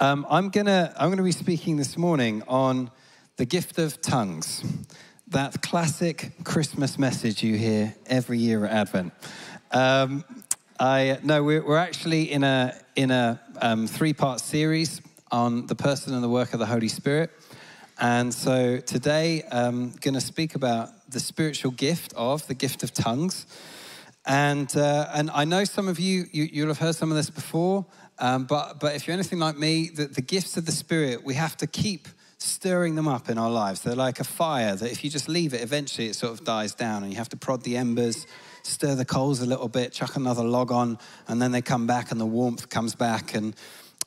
Um, I'm gonna I'm gonna be speaking this morning on the gift of tongues, that classic Christmas message you hear every year at Advent. Um, I no, we're, we're actually in a in a um, three part series on the person and the work of the Holy Spirit, and so today I'm going to speak about the spiritual gift of the gift of tongues. And, uh, and I know some of you, you, you'll have heard some of this before. Um, but, but if you're anything like me, the, the gifts of the Spirit, we have to keep stirring them up in our lives. They're like a fire that if you just leave it, eventually it sort of dies down and you have to prod the embers, stir the coals a little bit, chuck another log on, and then they come back and the warmth comes back. And,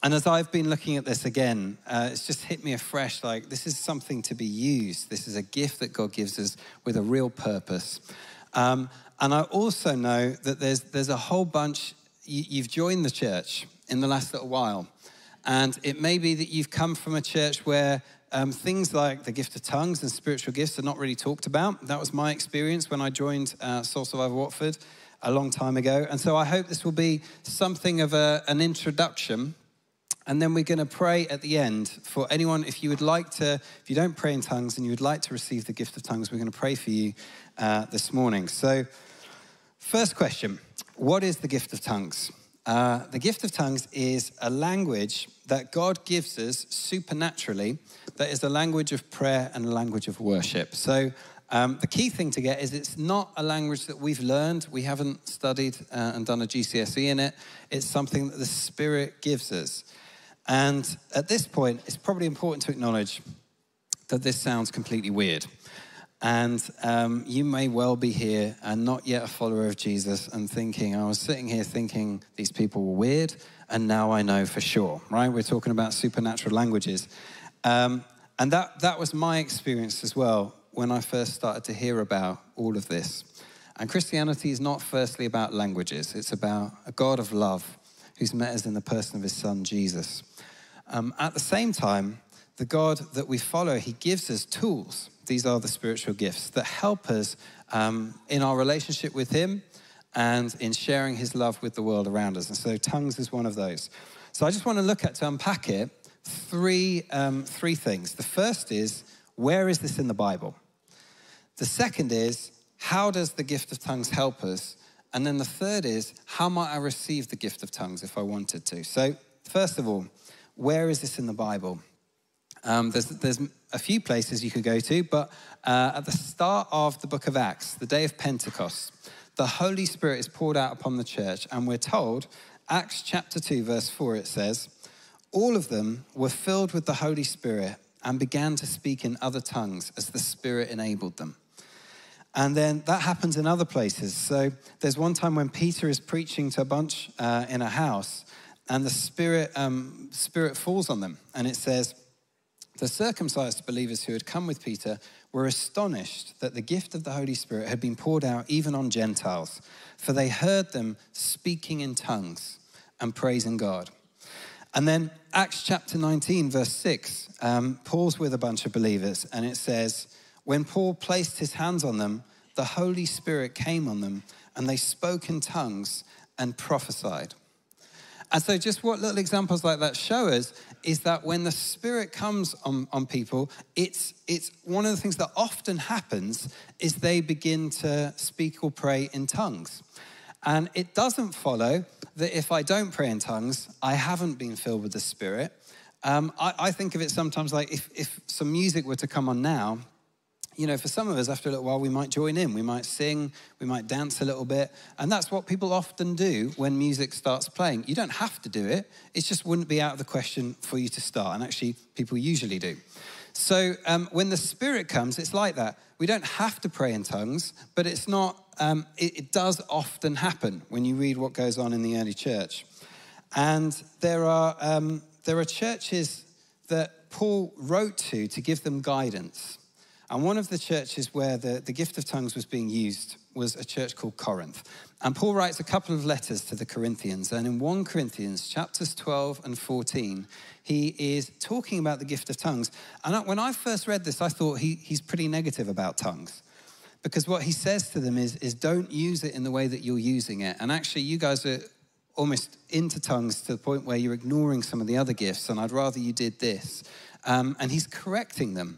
and as I've been looking at this again, uh, it's just hit me afresh like this is something to be used. This is a gift that God gives us with a real purpose. Um, and I also know that there's, there's a whole bunch, you, you've joined the church in the last little while. And it may be that you've come from a church where um, things like the gift of tongues and spiritual gifts are not really talked about. That was my experience when I joined uh, Soul Survivor Watford a long time ago. And so I hope this will be something of a, an introduction. And then we're going to pray at the end for anyone, if you would like to, if you don't pray in tongues and you would like to receive the gift of tongues, we're going to pray for you uh, this morning. So, first question What is the gift of tongues? Uh, the gift of tongues is a language that God gives us supernaturally, that is a language of prayer and a language of worship. So, um, the key thing to get is it's not a language that we've learned. We haven't studied uh, and done a GCSE in it. It's something that the Spirit gives us. And at this point, it's probably important to acknowledge that this sounds completely weird. And um, you may well be here and not yet a follower of Jesus and thinking, I was sitting here thinking these people were weird, and now I know for sure, right? We're talking about supernatural languages. Um, and that, that was my experience as well when I first started to hear about all of this. And Christianity is not firstly about languages, it's about a God of love who's met us in the person of his son, Jesus. Um, at the same time, the God that we follow, he gives us tools these are the spiritual gifts that help us um, in our relationship with Him and in sharing His love with the world around us. And so, tongues is one of those. So, I just want to look at, to unpack it, three, um, three things. The first is, where is this in the Bible? The second is, how does the gift of tongues help us? And then the third is, how might I receive the gift of tongues if I wanted to? So, first of all, where is this in the Bible? Um, there's, there's a few places you could go to, but uh, at the start of the book of Acts, the day of Pentecost, the Holy Spirit is poured out upon the church, and we're told, Acts chapter 2, verse 4, it says, All of them were filled with the Holy Spirit and began to speak in other tongues as the Spirit enabled them. And then that happens in other places. So there's one time when Peter is preaching to a bunch uh, in a house, and the Spirit, um, Spirit falls on them, and it says, the circumcised believers who had come with Peter were astonished that the gift of the Holy Spirit had been poured out even on Gentiles, for they heard them speaking in tongues and praising God. And then Acts chapter 19, verse 6, um, Paul's with a bunch of believers, and it says, When Paul placed his hands on them, the Holy Spirit came on them, and they spoke in tongues and prophesied. And so, just what little examples like that show us is that when the Spirit comes on, on people, it's, it's one of the things that often happens is they begin to speak or pray in tongues. And it doesn't follow that if I don't pray in tongues, I haven't been filled with the Spirit. Um, I, I, think of it sometimes like if, if some music were to come on now, you know, for some of us, after a little while, we might join in. We might sing, we might dance a little bit. And that's what people often do when music starts playing. You don't have to do it, it just wouldn't be out of the question for you to start. And actually, people usually do. So um, when the Spirit comes, it's like that. We don't have to pray in tongues, but it's not, um, it, it does often happen when you read what goes on in the early church. And there are, um, there are churches that Paul wrote to to give them guidance. And one of the churches where the, the gift of tongues was being used was a church called Corinth. And Paul writes a couple of letters to the Corinthians. And in 1 Corinthians, chapters 12 and 14, he is talking about the gift of tongues. And when I first read this, I thought he, he's pretty negative about tongues. Because what he says to them is, is don't use it in the way that you're using it. And actually, you guys are almost into tongues to the point where you're ignoring some of the other gifts, and I'd rather you did this. Um, and he's correcting them.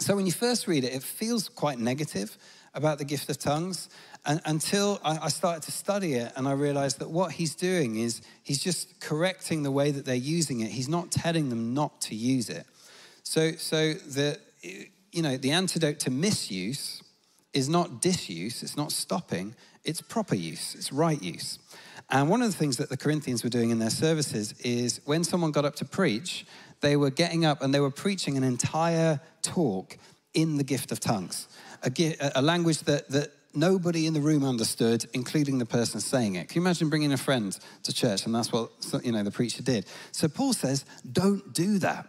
So when you first read it, it feels quite negative about the gift of tongues and, until I, I started to study it and I realized that what he's doing is he's just correcting the way that they're using it. He's not telling them not to use it. So, so the, you know, the antidote to misuse is not disuse, it's not stopping, it's proper use, it's right use. And one of the things that the Corinthians were doing in their services is when someone got up to preach, they were getting up and they were preaching an entire talk in the gift of tongues, a, a language that, that nobody in the room understood, including the person saying it. Can you imagine bringing a friend to church? And that's what you know the preacher did. So Paul says, don't do that.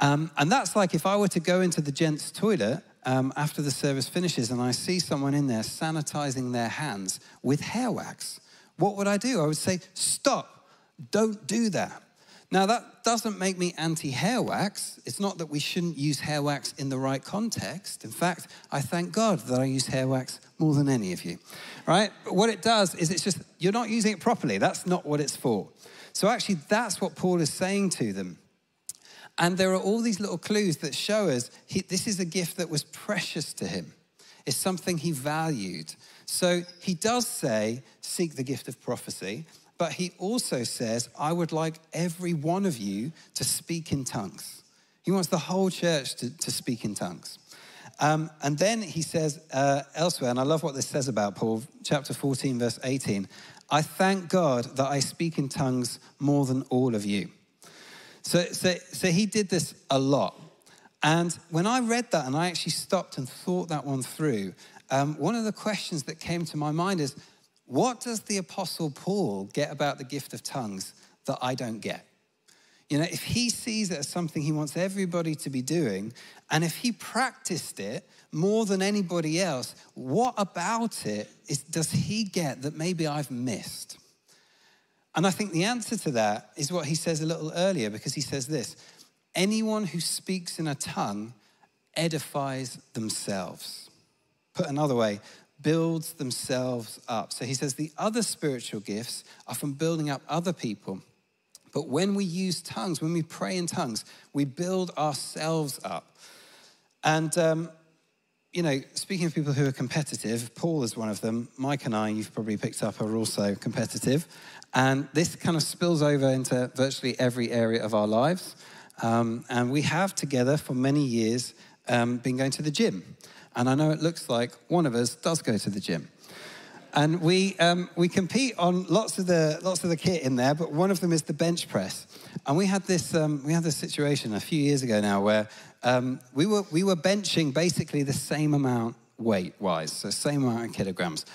Um, and that's like if I were to go into the gents' toilet um, after the service finishes and I see someone in there sanitizing their hands with hair wax. What would I do? I would say, stop, don't do that. Now, that doesn't make me anti hair wax. It's not that we shouldn't use hair wax in the right context. In fact, I thank God that I use hair wax more than any of you, right? But what it does is it's just, you're not using it properly. That's not what it's for. So, actually, that's what Paul is saying to them. And there are all these little clues that show us he, this is a gift that was precious to him, it's something he valued. So, he does say, seek the gift of prophecy. But he also says, I would like every one of you to speak in tongues. He wants the whole church to, to speak in tongues. Um, and then he says uh, elsewhere, and I love what this says about Paul, chapter 14, verse 18 I thank God that I speak in tongues more than all of you. So, so, so he did this a lot. And when I read that and I actually stopped and thought that one through, um, one of the questions that came to my mind is what does the Apostle Paul get about the gift of tongues that I don't get? You know, if he sees it as something he wants everybody to be doing, and if he practiced it more than anybody else, what about it is, does he get that maybe I've missed? And I think the answer to that is what he says a little earlier, because he says this anyone who speaks in a tongue edifies themselves. Put another way, builds themselves up. So he says the other spiritual gifts are from building up other people. But when we use tongues, when we pray in tongues, we build ourselves up. And, um, you know, speaking of people who are competitive, Paul is one of them. Mike and I, you've probably picked up, are also competitive. And this kind of spills over into virtually every area of our lives. Um, and we have together for many years um, been going to the gym. And I know it looks like one of us does go to the gym. And we, um, we compete on lots of, the, lots of the kit in there, but one of them is the bench press. And we had this, um, we had this situation a few years ago now where um, we, were, we were benching basically the same amount weight wise, so same amount of kilograms.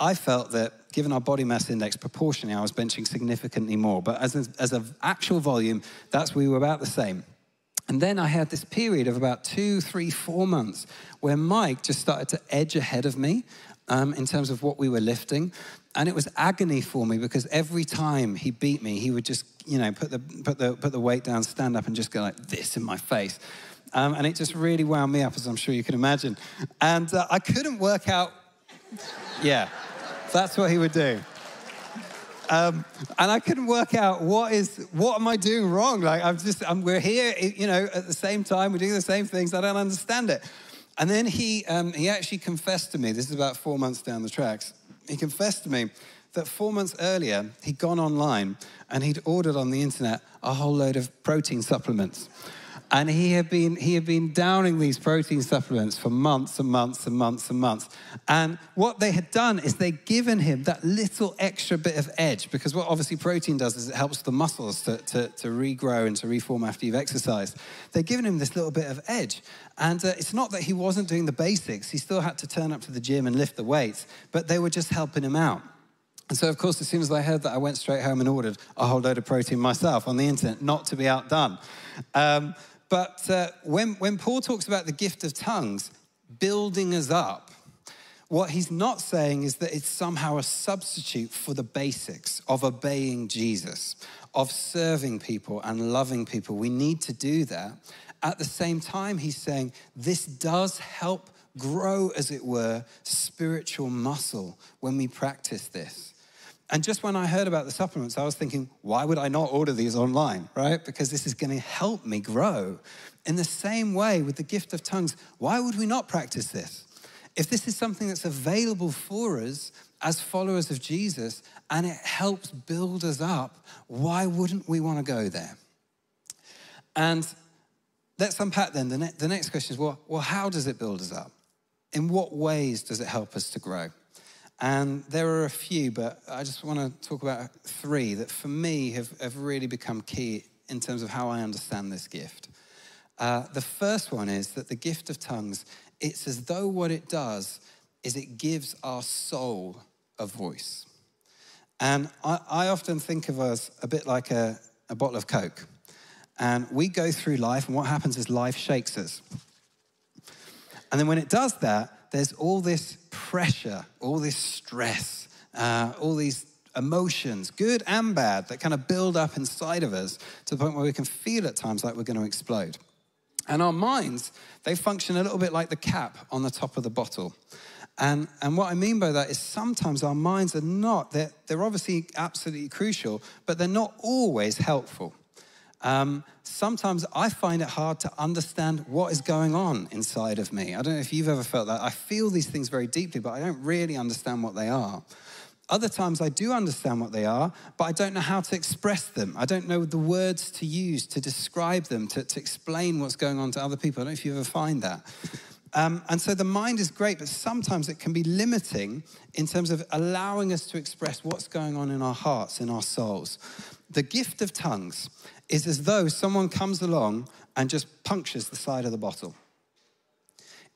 I felt that given our body mass index proportionally, I was benching significantly more. But as, a, as an actual volume, that's we were about the same. And then I had this period of about two, three, four months where Mike just started to edge ahead of me um, in terms of what we were lifting. And it was agony for me because every time he beat me, he would just, you know, put the, put the, put the weight down, stand up, and just go like this in my face. Um, and it just really wound me up, as I'm sure you can imagine. And uh, I couldn't work out, yeah, that's what he would do. Um, and I couldn't work out what is what am I doing wrong? Like I'm just I'm, we're here, you know, at the same time we're doing the same things. I don't understand it. And then he um, he actually confessed to me. This is about four months down the tracks. He confessed to me that four months earlier he'd gone online and he'd ordered on the internet a whole load of protein supplements. And he had been, he had been downing these protein supplements for months and months and months and months. And what they had done is they'd given him that little extra bit of edge, because what obviously protein does is it helps the muscles to, to, to regrow and to reform after you've exercised. They'd given him this little bit of edge. And uh, it's not that he wasn't doing the basics, he still had to turn up to the gym and lift the weights, but they were just helping him out. And so, of course, as soon as I heard that, I went straight home and ordered a whole load of protein myself on the internet, not to be outdone. Um, but uh, when, when Paul talks about the gift of tongues building us up, what he's not saying is that it's somehow a substitute for the basics of obeying Jesus, of serving people and loving people. We need to do that. At the same time, he's saying this does help grow, as it were, spiritual muscle when we practice this. And just when I heard about the supplements, I was thinking, why would I not order these online, right? Because this is going to help me grow. In the same way with the gift of tongues, why would we not practice this? If this is something that's available for us as followers of Jesus and it helps build us up, why wouldn't we want to go there? And let's unpack then. The, ne- the next question is well, well, how does it build us up? In what ways does it help us to grow? And there are a few, but I just want to talk about three that for me have, have really become key in terms of how I understand this gift. Uh, the first one is that the gift of tongues, it's as though what it does is it gives our soul a voice. And I, I often think of us a bit like a, a bottle of Coke. And we go through life, and what happens is life shakes us. And then when it does that, there's all this pressure, all this stress, uh, all these emotions, good and bad, that kind of build up inside of us to the point where we can feel at times like we're going to explode. And our minds, they function a little bit like the cap on the top of the bottle. And, and what I mean by that is sometimes our minds are not, they're, they're obviously absolutely crucial, but they're not always helpful. Um, sometimes I find it hard to understand what is going on inside of me. I don't know if you've ever felt that. I feel these things very deeply, but I don't really understand what they are. Other times I do understand what they are, but I don't know how to express them. I don't know the words to use to describe them, to, to explain what's going on to other people. I don't know if you ever find that. Um, and so the mind is great, but sometimes it can be limiting in terms of allowing us to express what's going on in our hearts, in our souls. The gift of tongues is as though someone comes along and just punctures the side of the bottle.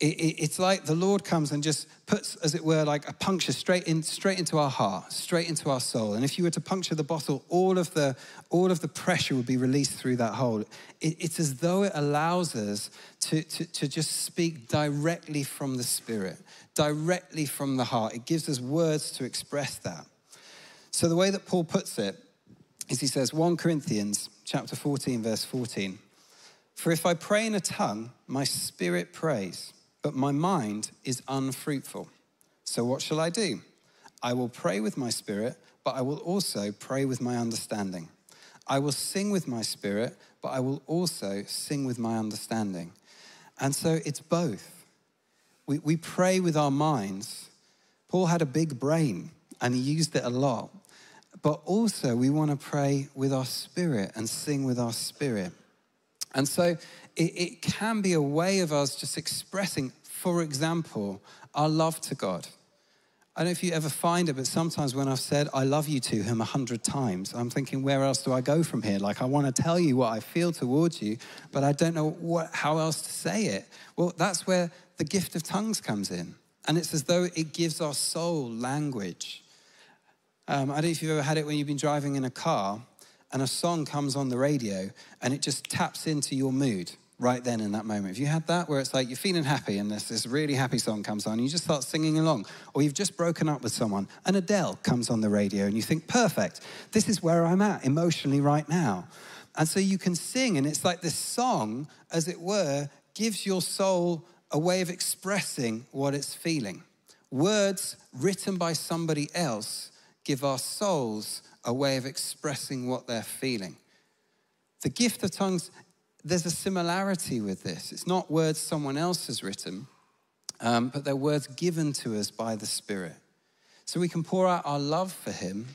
It, it, it's like the Lord comes and just puts, as it were, like a puncture straight, in, straight into our heart, straight into our soul. And if you were to puncture the bottle, all of the, all of the pressure would be released through that hole. It, it's as though it allows us to, to, to just speak directly from the Spirit, directly from the heart. It gives us words to express that. So the way that Paul puts it is he says, 1 Corinthians chapter 14, verse 14. For if I pray in a tongue, my spirit prays, but my mind is unfruitful. So what shall I do? I will pray with my spirit, but I will also pray with my understanding. I will sing with my spirit, but I will also sing with my understanding. And so it's both. We, we pray with our minds. Paul had a big brain and he used it a lot but also we want to pray with our spirit and sing with our spirit. And so it, it, can be a way of us just expressing, for example, our love to God. I don't know if you ever find it, but sometimes when I've said, I love you to him a hundred times, I'm thinking, where else do I go from here? Like, I want to tell you what I feel towards you, but I don't know what, how else to say it. Well, that's where the gift of tongues comes in. And it's as though it gives our soul language. Um, I don't know if you've ever had it when you've been driving in a car and a song comes on the radio and it just taps into your mood right then in that moment. Have you had that where it's like you're feeling happy and this, this really happy song comes on and you just start singing along? Or you've just broken up with someone and Adele comes on the radio and you think, perfect, this is where I'm at emotionally right now. And so you can sing and it's like this song, as it were, gives your soul a way of expressing what it's feeling. Words written by somebody else give our souls a way of expressing what they're feeling. The gift of tongues, there's a similarity with this. It's not words someone else has written, um, but they're words given to us by the Spirit. So we can pour out our love for Him.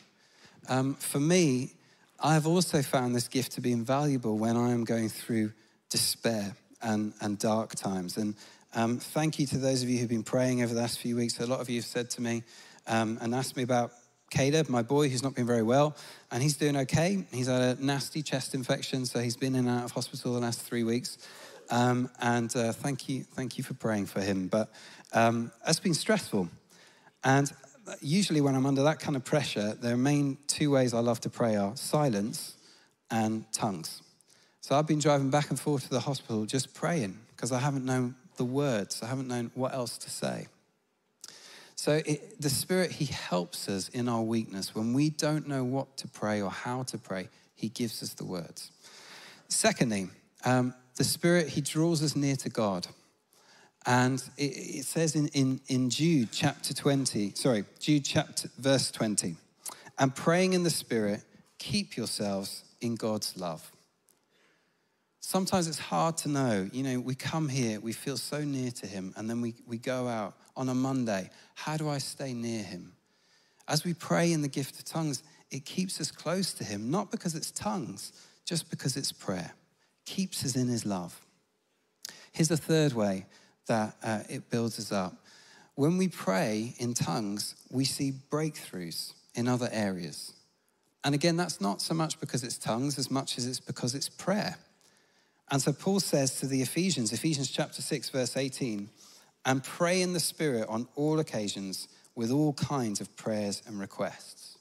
Um, for me, I've also found this gift to be invaluable when I am going through despair and, and dark times. And um, thank you to those of you who've been praying over the last few weeks. A lot of you have said to me um, and asked me about Caleb, my boy, who's not been very well, and he's doing okay. He's had a nasty chest infection, so he's been in and out of hospital the last three weeks. Um, and uh, thank you, thank you for praying for him. But um, it's been stressful, and usually when I'm under that kind of pressure, the main two ways I love to pray are silence and tongues. So I've been driving back and forth to the hospital just praying because I haven't known the words, I haven't known what else to say. So it, the Spirit, He helps us in our weakness. When we don't know what to pray or how to pray, He gives us the words. Secondly, um, the Spirit, He draws us near to God. And it, it says in, in, in Jude chapter 20, sorry, Jude chapter verse 20, and praying in the Spirit, keep yourselves in God's love. Sometimes it's hard to know. You know, we come here, we feel so near to Him, and then we, we go out on a Monday. How do I stay near Him? As we pray in the gift of tongues, it keeps us close to Him, not because it's tongues, just because it's prayer. Keeps us in His love. Here's the third way that uh, it builds us up. When we pray in tongues, we see breakthroughs in other areas. And again, that's not so much because it's tongues as much as it's because it's prayer. And so Paul says to the Ephesians, Ephesians chapter 6, verse 18, and pray in the Spirit on all occasions with all kinds of prayers and requests.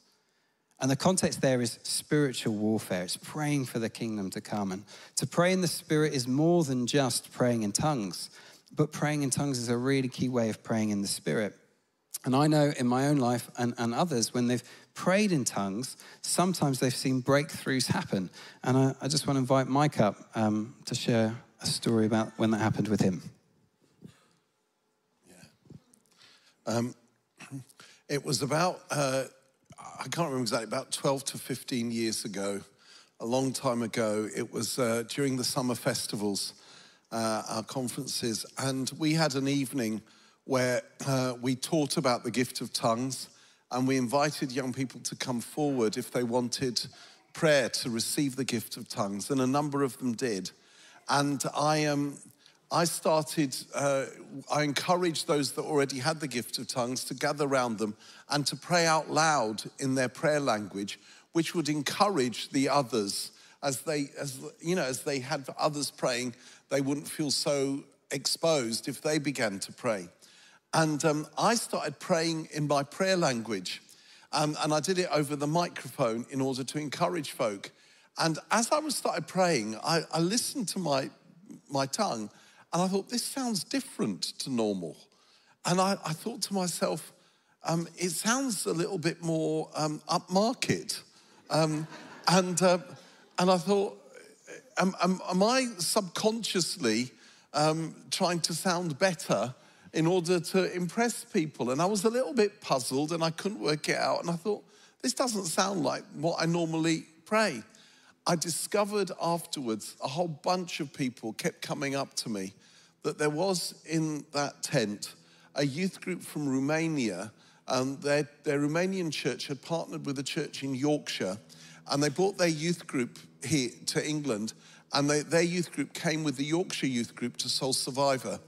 And the context there is spiritual warfare. It's praying for the kingdom to come. And to pray in the Spirit is more than just praying in tongues, but praying in tongues is a really key way of praying in the Spirit. And I know in my own life and, and others, when they've prayed in tongues, sometimes they've seen breakthroughs happen. And I, I just want to invite Mike up um, to share a story about when that happened with him. Yeah. Um, it was about, uh, I can't remember exactly, about 12 to 15 years ago, a long time ago. It was uh, during the summer festivals, uh, our conferences, and we had an evening where uh, we taught about the gift of tongues and we invited young people to come forward if they wanted prayer to receive the gift of tongues, and a number of them did. And I, um, I started, uh, I encouraged those that already had the gift of tongues to gather around them and to pray out loud in their prayer language, which would encourage the others as they, as, you know, as they had others praying, they wouldn't feel so exposed if they began to pray. And um, I started praying in my prayer language. Um, and I did it over the microphone in order to encourage folk. And as I was started praying, I, I listened to my, my tongue and I thought, this sounds different to normal. And I, I thought to myself, um, it sounds a little bit more um, upmarket. Um, and, uh, and I thought, am, am, am I subconsciously um, trying to sound better in order to impress people. And I was a little bit puzzled and I couldn't work it out. And I thought, this doesn't sound like what I normally pray. I discovered afterwards a whole bunch of people kept coming up to me that there was in that tent a youth group from Romania. Um, their, their Romanian church had partnered with a church in Yorkshire, and they brought their youth group here to England. And they, their youth group came with the Yorkshire youth group to Soul Survivor.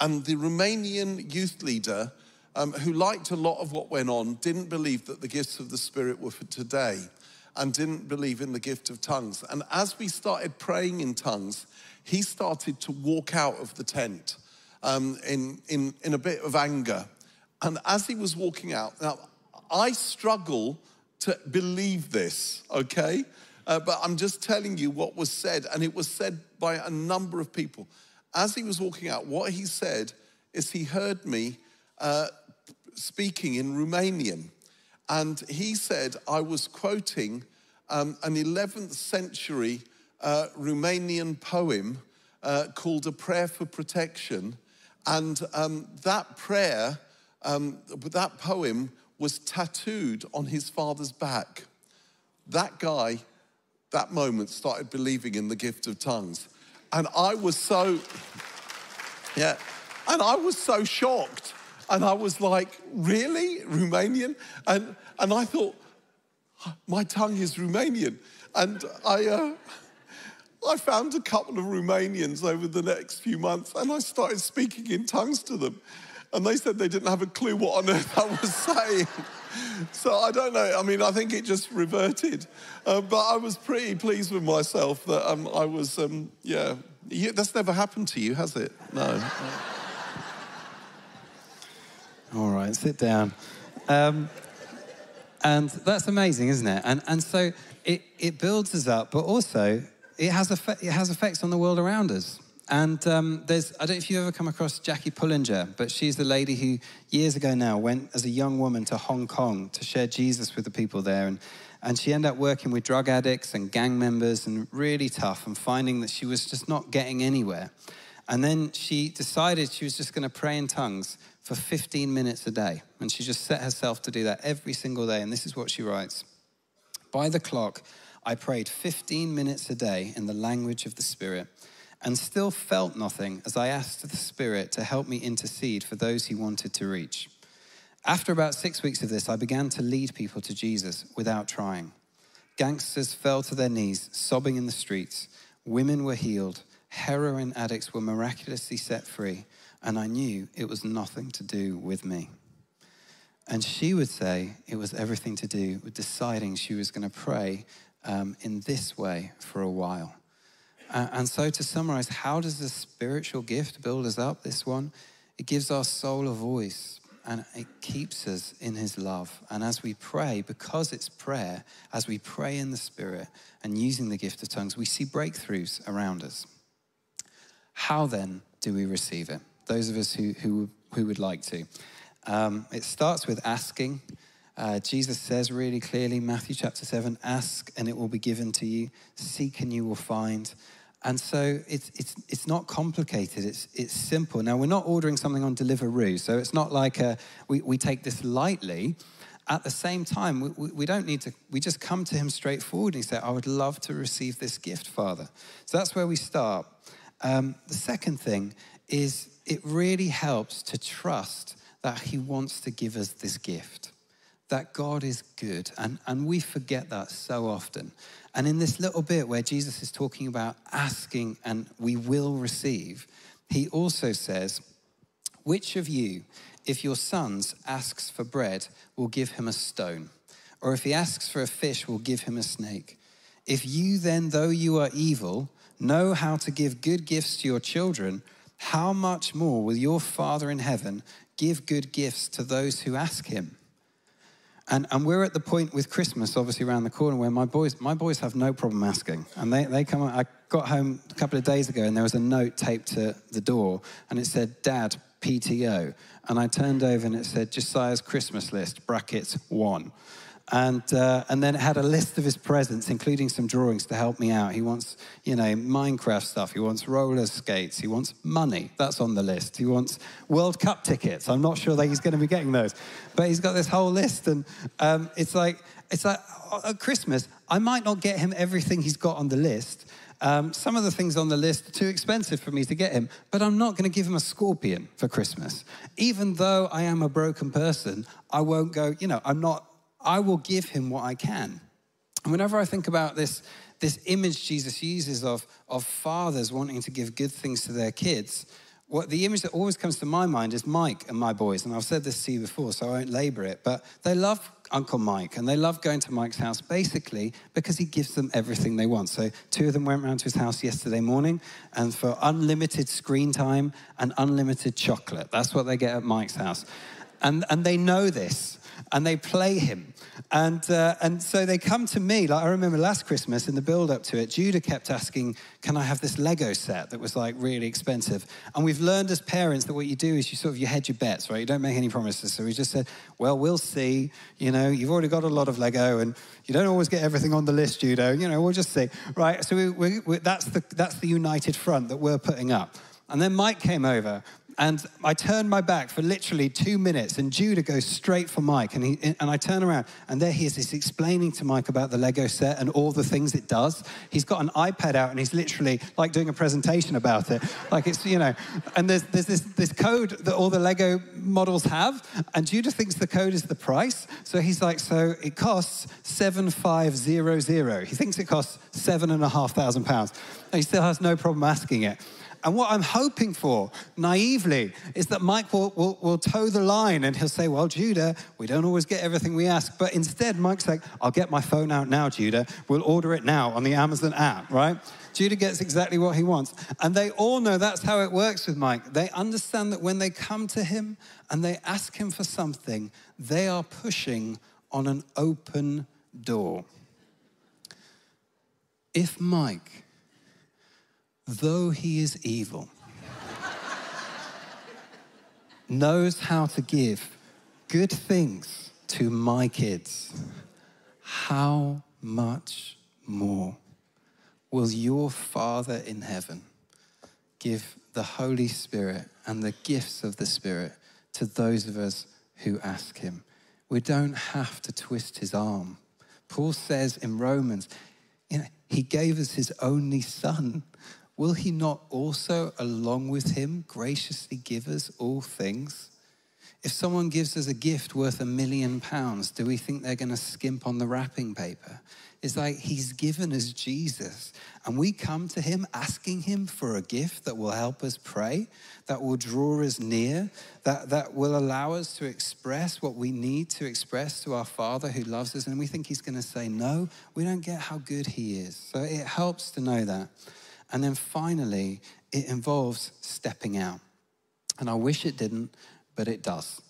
And the Romanian youth leader, um, who liked a lot of what went on, didn't believe that the gifts of the Spirit were for today and didn't believe in the gift of tongues. And as we started praying in tongues, he started to walk out of the tent um, in, in, in a bit of anger. And as he was walking out, now I struggle to believe this, okay? Uh, but I'm just telling you what was said, and it was said by a number of people as he was walking out, what he said is he heard me uh, speaking in Romanian. And he said I was quoting um, an 11th century uh, Romanian poem uh, called A Prayer for Protection. And um, that prayer, um, that poem, was tattooed on his father's back. That guy, that moment, started believing in the gift of tongues. And I was so, yeah, and I was so shocked. And I was like, really? Romanian? And, and I thought, my tongue is Romanian. And I, uh, I found a couple of Romanians over the next few months and I started speaking in tongues to them. And they said they didn't have a clue what on earth I was saying. so I don't know. I mean, I think it just reverted. Uh, but I was pretty pleased with myself that um, I was, um, yeah. You, that's never happened to you, has it? No. All right, sit down. Um, and that's amazing, isn't it? And, and so it, it builds us up, but also it has, it has effects on the world around us. And um, there's, I don't know if you've ever come across Jackie Pullinger, but she's the lady who years ago now went as a young woman to Hong Kong to share Jesus with the people there. And, and she ended up working with drug addicts and gang members and really tough and finding that she was just not getting anywhere. And then she decided she was just going to pray in tongues for 15 minutes a day. And she just set herself to do that every single day. And this is what she writes By the clock, I prayed 15 minutes a day in the language of the Spirit and still felt nothing as I asked the Spirit to help me intercede for those he wanted to reach. After about six weeks of this, I began to lead people to Jesus without trying. Gangsters fell to their knees, sobbing in the streets. Women were healed. Heroin addicts were miraculously set free. And I knew it was nothing to do with me. And she would say it was everything to do with deciding she was going to pray um, in this way for a while. Uh, and so, to summarize, how does the spiritual gift build us up? This one, it gives our soul a voice and it keeps us in his love. And as we pray, because it's prayer, as we pray in the Spirit and using the gift of tongues, we see breakthroughs around us. How then do we receive it? Those of us who, who, who would like to. Um, it starts with asking. Uh, Jesus says really clearly, Matthew chapter 7 ask and it will be given to you, seek and you will find. And so it's, it's, it's not complicated, it's, it's simple. Now, we're not ordering something on Deliveroo, so it's not like a, we, we take this lightly. At the same time, we, we don't need to, we just come to Him straightforward and say, I would love to receive this gift, Father. So that's where we start. Um, the second thing is it really helps to trust that He wants to give us this gift, that God is good. And, and we forget that so often. And in this little bit where Jesus is talking about asking and we will receive, he also says, Which of you, if your sons asks for bread, will give him a stone? Or if he asks for a fish, will give him a snake? If you then, though you are evil, know how to give good gifts to your children, how much more will your Father in heaven give good gifts to those who ask him? And, and we're at the point with Christmas, obviously around the corner, where my boys, my boys have no problem asking. And they, they come, I got home a couple of days ago and there was a note taped to the door and it said, Dad, PTO. And I turned over and it said, Josiah's Christmas list, brackets one. And, uh, and then it had a list of his presents, including some drawings to help me out. He wants, you know, Minecraft stuff. He wants roller skates. He wants money. That's on the list. He wants World Cup tickets. I'm not sure that he's going to be getting those. But he's got this whole list. And um, it's like, it's like uh, at Christmas, I might not get him everything he's got on the list. Um, some of the things on the list are too expensive for me to get him, but I'm not going to give him a scorpion for Christmas. Even though I am a broken person, I won't go, you know, I'm not I will give him what I can. And whenever I think about this, this image Jesus uses of, of fathers wanting to give good things to their kids, what the image that always comes to my mind is Mike and my boys. And I've said this to you before, so I won't labor it, but they love Uncle Mike and they love going to Mike's house basically because he gives them everything they want. So, two of them went round to his house yesterday morning and for unlimited screen time and unlimited chocolate. That's what they get at Mike's house. And, and they know this and they play him. And, uh, and so they come to me. Like I remember last Christmas in the build up to it, Judah kept asking, Can I have this Lego set that was like really expensive? And we've learned as parents that what you do is you sort of you hedge your bets, right? You don't make any promises. So we just said, Well, we'll see. You know, you've already got a lot of Lego and you don't always get everything on the list, Judah. You know, we'll just see. Right? So we, we, we, that's, the, that's the united front that we're putting up. And then Mike came over and I turned my back for literally two minutes, and Judah goes straight for Mike. And, he, and I turn around, and there he is. He's explaining to Mike about the Lego set and all the things it does. He's got an iPad out, and he's literally like doing a presentation about it. Like it's, you know, and there's, there's this, this code that all the Lego models have, and Judah thinks the code is the price. So he's like, so it costs 7500. He thinks it costs seven and a half thousand pounds. And he still has no problem asking it. And what I'm hoping for, naively, is that Mike will, will, will, toe the line and he'll say, Well, Judah, we don't always get everything we ask. But instead, Mike's like, I'll get my phone out now, Judah. We'll order it now on the Amazon app, right? Judah gets exactly what he wants. And they all know that's how it works with Mike. They understand that when they come to him and they ask him for something, they are pushing on an open door. If Mike though he is evil, knows how to give good things to my kids, how much more will your Father in heaven give the Holy Spirit and the gifts of the Spirit to those of us who ask him? We don't have to twist his arm Paul says in Romans, you know, he gave us his only son. Will he not also, along with him, graciously give us all things? If someone gives us a gift worth a million pounds, do we think they're going to skimp on the wrapping paper? It's like he's given us Jesus, and we come to him asking him for a gift that will help us pray, that will draw us near, that, that will allow us to express what we need to express to our Father who loves us. And we think he's going to say, No, we don't get how good he is. So it helps to know that. And then finally, it involves stepping out. And I wish it didn't, but it does.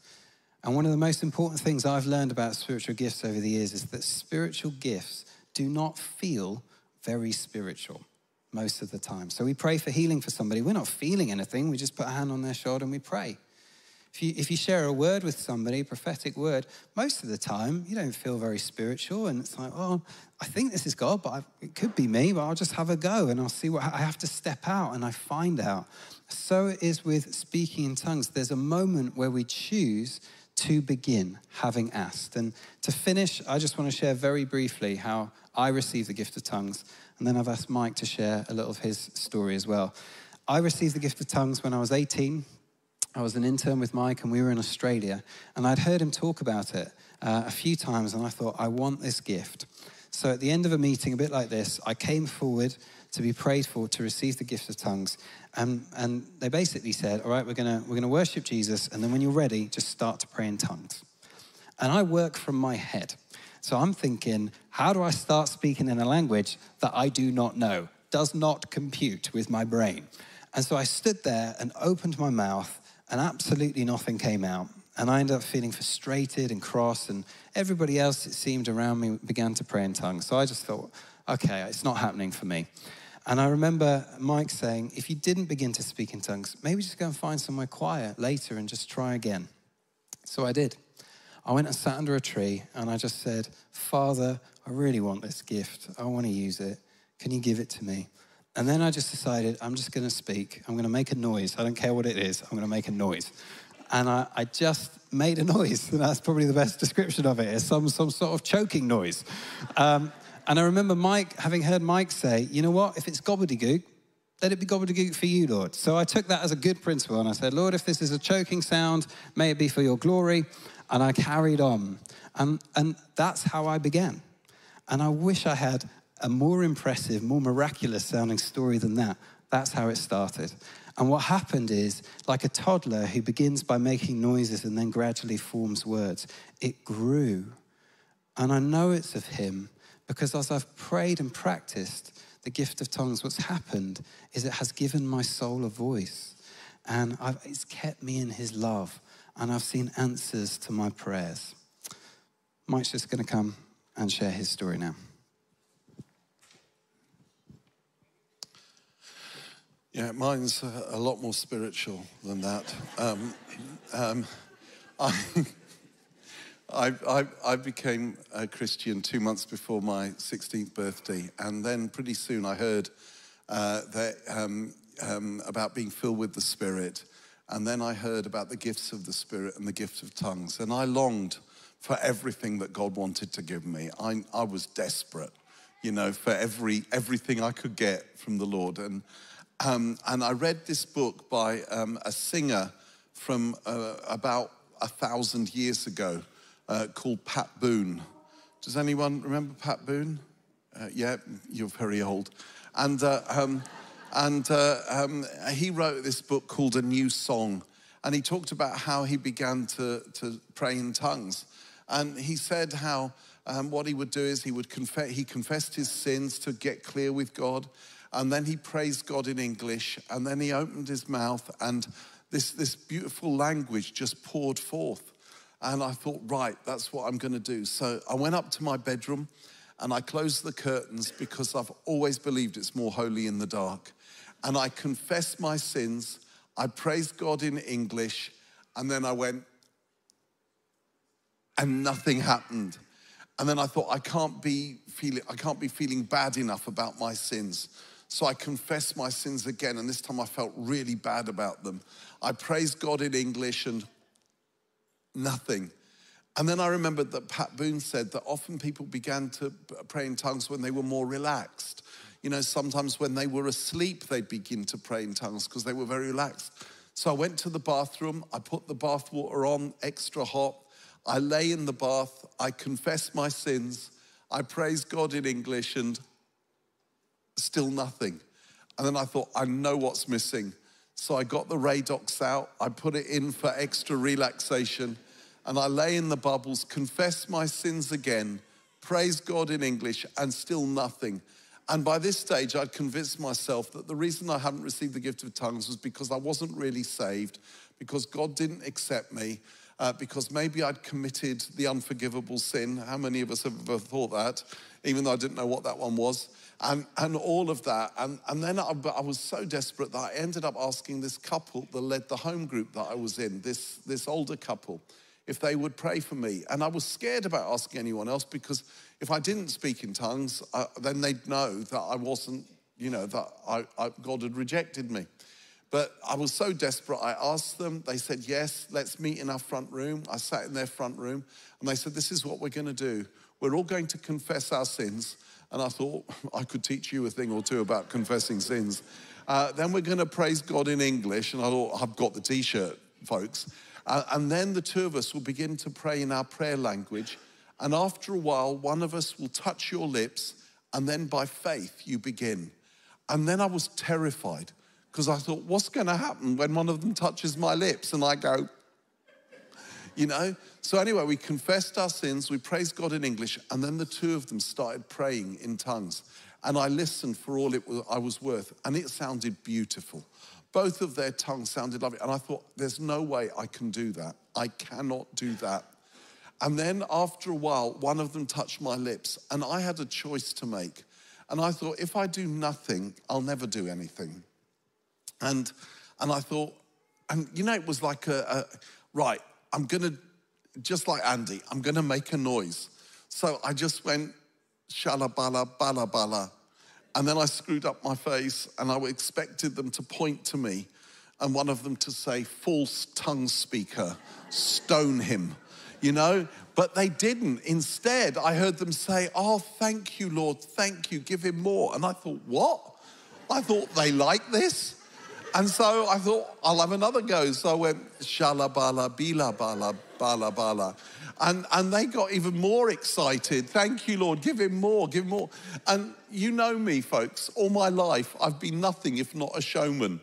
And one of the most important things I've learned about spiritual gifts over the years is that spiritual gifts do not feel very spiritual most of the time. So we pray for healing for somebody. We're not feeling anything, we just put a hand on their shoulder and we pray. If you, if you share a word with somebody, a prophetic word, most of the time you don't feel very spiritual. And it's like, oh, I think this is God, but I, it could be me, but I'll just have a go and I'll see what I have to step out and I find out. So it is with speaking in tongues. There's a moment where we choose to begin having asked. And to finish, I just want to share very briefly how I received the gift of tongues. And then I've asked Mike to share a little of his story as well. I received the gift of tongues when I was 18. I was an intern with Mike, and we were in Australia. And I'd heard him talk about it uh, a few times, and I thought, I want this gift. So at the end of a meeting, a bit like this, I came forward to be prayed for to receive the gift of tongues. And, and they basically said, All right, we're going we're gonna worship Jesus, and then when you're ready, just start to pray in tongues. And I work from my head. So I'm thinking, how do I start speaking in a language that I do not know, does not compute with my brain? And so I stood there and opened my mouth, and absolutely nothing came out. And I ended up feeling frustrated and cross, and everybody else, it seemed, around me began to pray in tongues. So I just thought, okay, it's not happening for me. And I remember Mike saying, if you didn't begin to speak in tongues, maybe just go and find somewhere quiet later and just try again. So I did. I went and sat under a tree and I just said, Father, I really want this gift. I want to use it. Can you give it to me? And then I just decided, I'm just going to speak. I'm going to make a noise. I don't care what it is. I'm going to make a noise. And I, I just made a noise. And that's probably the best description of it. It's some, some sort of choking noise. Um, and I remember Mike, having heard Mike say, you know what? If it's gobbledygook, let it be gobbledygook for you, Lord. So I took that as a good principle. And I said, Lord, if this is a choking sound, may it be for your glory. And I carried on. And, and that's how I began. And I wish I had a more impressive, more miraculous sounding story than that. That's how it started. And what happened is, like a toddler who begins by making noises and then gradually forms words, it grew. And I know it's of Him because as I've prayed and practiced the gift of tongues, what's happened is it has given my soul a voice. And I've, it's kept me in His love and I've seen answers to my prayers. Mike's just going to come and share his story now. Yeah, mine's a, lot more spiritual than that. Um, um, I, I, I, became a Christian two months before my 16th birthday, and then pretty soon I heard uh, that, um, um about being filled with the Spirit. And then I heard about the gifts of the Spirit and the gift of tongues. And I longed for everything that God wanted to give me. I, I was desperate, you know, for every, everything I could get from the Lord. And, um, and I read this book by um, a singer from uh, about a thousand years ago uh, called Pat Boone. Does anyone remember Pat Boone? Uh, yeah, you're very old. And uh, um, and uh, um, he wrote this book called A New Song. And he talked about how he began to, to pray in tongues. And he said how um, what he would do is he would confess, he confessed his sins to get clear with God. And then he praised God in English. And then he opened his mouth and this, this beautiful language just poured forth. And I thought, right, that's what I'm going to do. So I went up to my bedroom and I closed the curtains because I've always believed it's more holy in the dark and I confessed my sins. I praised God in English, and then I went, and nothing happened. And then I thought, I can't be feeling, I can't be feeling bad enough about my sins. So I confessed my sins again, and this time I felt really bad about them. I praised God in English and nothing. And then I remembered that Pat Boone said that often people began to pray in tongues when they were more relaxed. You know, sometimes when they were asleep, they'd begin to pray in tongues because they were very relaxed. So I went to the bathroom, I put the bath water on extra hot, I lay in the bath, I confess my sins, I praise God in English, and still nothing. And then I thought, I know what's missing. So I got the Radox out, I put it in for extra relaxation, and I lay in the bubbles, confess my sins again, praise God in English, and still nothing. And by this stage, I'd convinced myself that the reason I hadn't received the gift of tongues was because I wasn't really saved, because God didn't accept me, uh, because maybe I'd committed the unforgivable sin. How many of us have ever thought that, even though I didn't know what that one was? And, and all of that. And, and then I, I was so desperate that I ended up asking this couple that led the home group that I was in, this, this older couple, if they would pray for me. And I was scared about asking anyone else because if I didn't speak in tongues, uh, then they'd know that I wasn't, you know, that I, I, God had rejected me. But I was so desperate, I asked them. They said, Yes, let's meet in our front room. I sat in their front room and they said, This is what we're going to do. We're all going to confess our sins. And I thought, I could teach you a thing or two about confessing sins. Uh, then we're going to praise God in English. And I thought, I've got the t shirt, folks. Uh, and then the two of us will begin to pray in our prayer language. And after a while, one of us will touch your lips, and then by faith, you begin. And then I was terrified because I thought, what's going to happen when one of them touches my lips and I go, you know? So, anyway, we confessed our sins, we praised God in English, and then the two of them started praying in tongues. And I listened for all it was, I was worth, and it sounded beautiful. Both of their tongues sounded lovely. And I thought, there's no way I can do that. I cannot do that. And then after a while, one of them touched my lips, and I had a choice to make. And I thought, if I do nothing, I'll never do anything. And, and I thought, and you know, it was like a, a right, I'm gonna, just like Andy, I'm gonna make a noise. So I just went, shalabala, bala, bala. And then I screwed up my face and I expected them to point to me and one of them to say, false tongue speaker, stone him, you know? But they didn't. Instead, I heard them say, oh, thank you, Lord, thank you, give him more. And I thought, what? I thought they like this. And so I thought, I'll have another go. So I went, shalabala, bila bala, bala bala. And, and they got even more excited. Thank you, Lord. Give him more, give him more. And you know me, folks. All my life, I've been nothing if not a showman.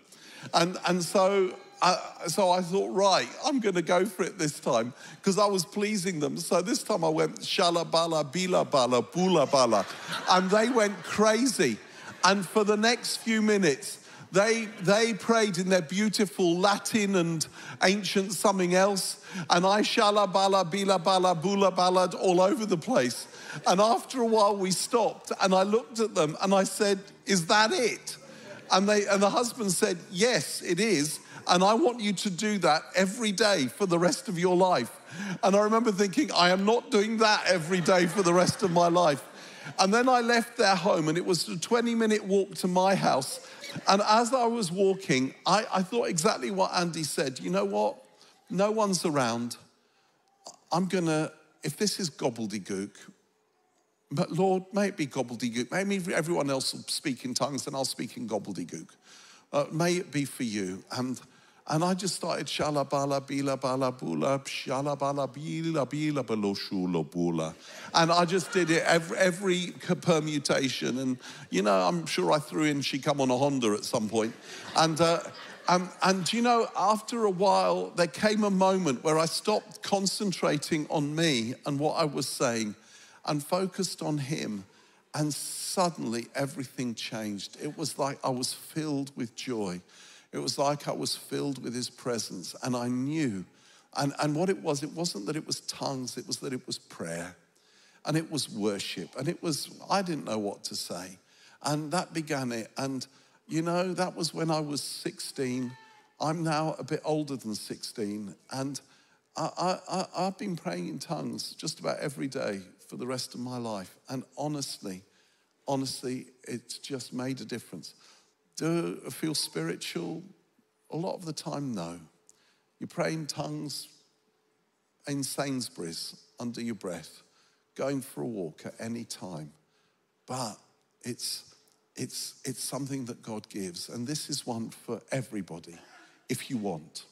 And, and so, uh, so I thought, right, I'm going to go for it this time because I was pleasing them. So this time I went shalabala, bila bala, bula bala. And they went crazy. And for the next few minutes, they, they prayed in their beautiful Latin and ancient something else, and I shala bala bila bala bula ballad all over the place. And after a while, we stopped, and I looked at them and I said, Is that it? And, they, and the husband said, Yes, it is. And I want you to do that every day for the rest of your life. And I remember thinking, I am not doing that every day for the rest of my life. And then I left their home, and it was a 20 minute walk to my house. And as I was walking, I, I thought exactly what Andy said. You know what? No one's around. I'm going to, if this is gobbledygook, but Lord, may it be gobbledygook. Maybe everyone else will speak in tongues and I'll speak in gobbledygook. Uh, may it be for you. And and I just started shalabala bila bala bula shalabala bila bila shula bula. And I just did it every, every permutation. And, you know, I'm sure I threw in She Come on a Honda at some point. And, uh, um, and you know, after a while, there came a moment where I stopped concentrating on me and what I was saying and focused on him. And suddenly everything changed. It was like I was filled with joy. It was like I was filled with his presence and I knew. And, and what it was, it wasn't that it was tongues, it was that it was prayer and it was worship. And it was, I didn't know what to say. And that began it. And, you know, that was when I was 16. I'm now a bit older than 16. And I, I, I've been praying in tongues just about every day for the rest of my life. And honestly, honestly, it's just made a difference. Do I feel spiritual? A lot of the time, no. You pray in tongues in Sainsbury's under your breath, going for a walk at any time. But it's, it's, it's something that God gives. And this is one for everybody if you want.